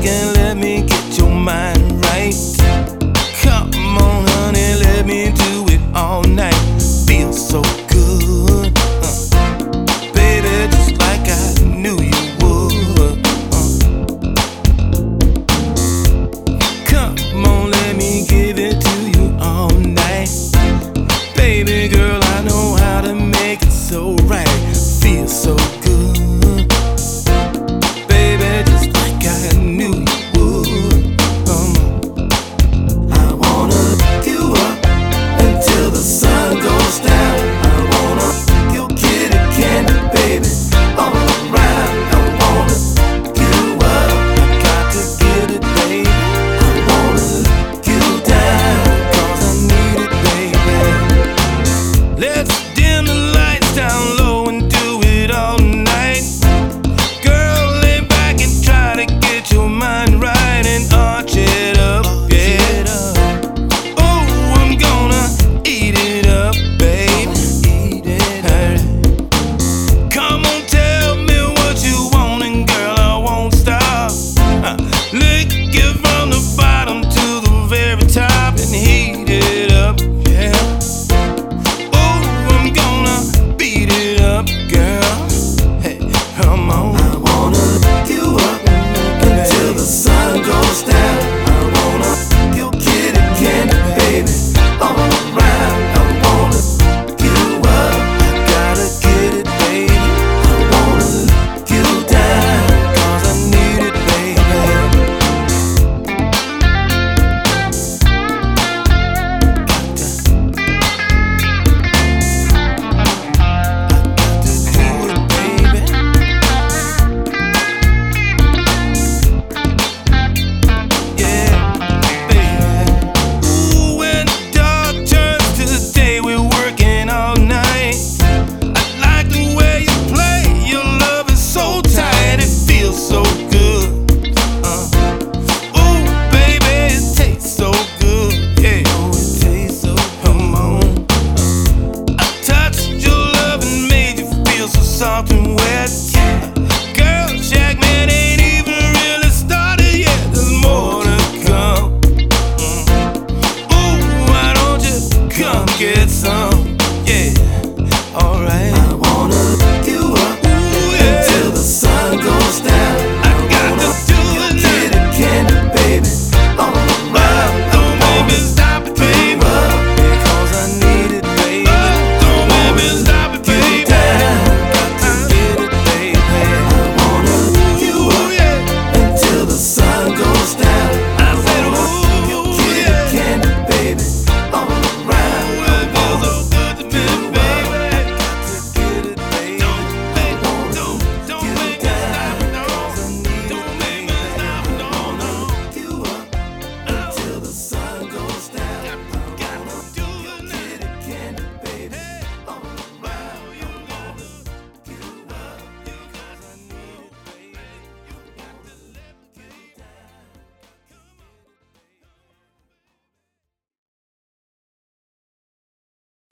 back let me get your mind right. Come on, honey, let me do it all night. Feel so Something wet.